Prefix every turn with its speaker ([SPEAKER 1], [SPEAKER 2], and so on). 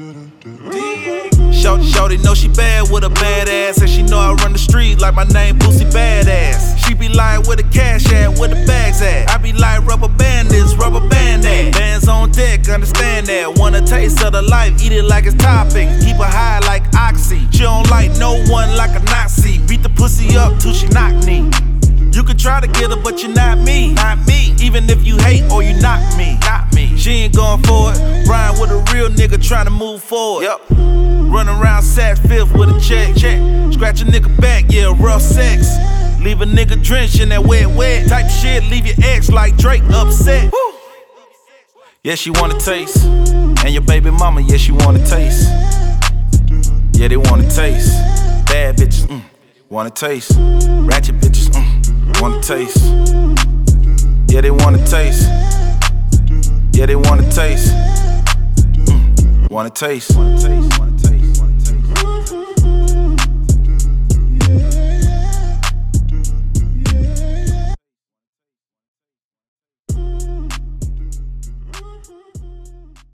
[SPEAKER 1] Shorty, shorty know she bad with a badass, and she know I run the street like my name Boosie Badass. She be like with the cash at, where the bags at. I be like rubber band this, rubber band that. Bands on deck, understand that. Want a taste of the life, eat it like it's topping. Keep her high like oxy. She don't like no one like a Nazi. Beat the pussy up till she knock me. You can try to get her, but you're not me. Not me. Even if you hate or you knock me. Not me. She ain't going for it. Ryan with a real nigga trying to move forward. Yep. Run around Saks Fifth with a check. Check. Scratch a nigga back, yeah, rough sex. Leave a nigga drenched in that wet, wet. Type shit, leave your ex like Drake upset. Woo. Yeah, she wanna taste. And your baby mama, yeah, she wanna taste. Yeah, they wanna taste. Bad bitches, mm, wanna taste. Ratchet bitches, mm, wanna taste. Yeah, they wanna taste. Yeah, they wanna taste. Wanna taste. Wanna taste.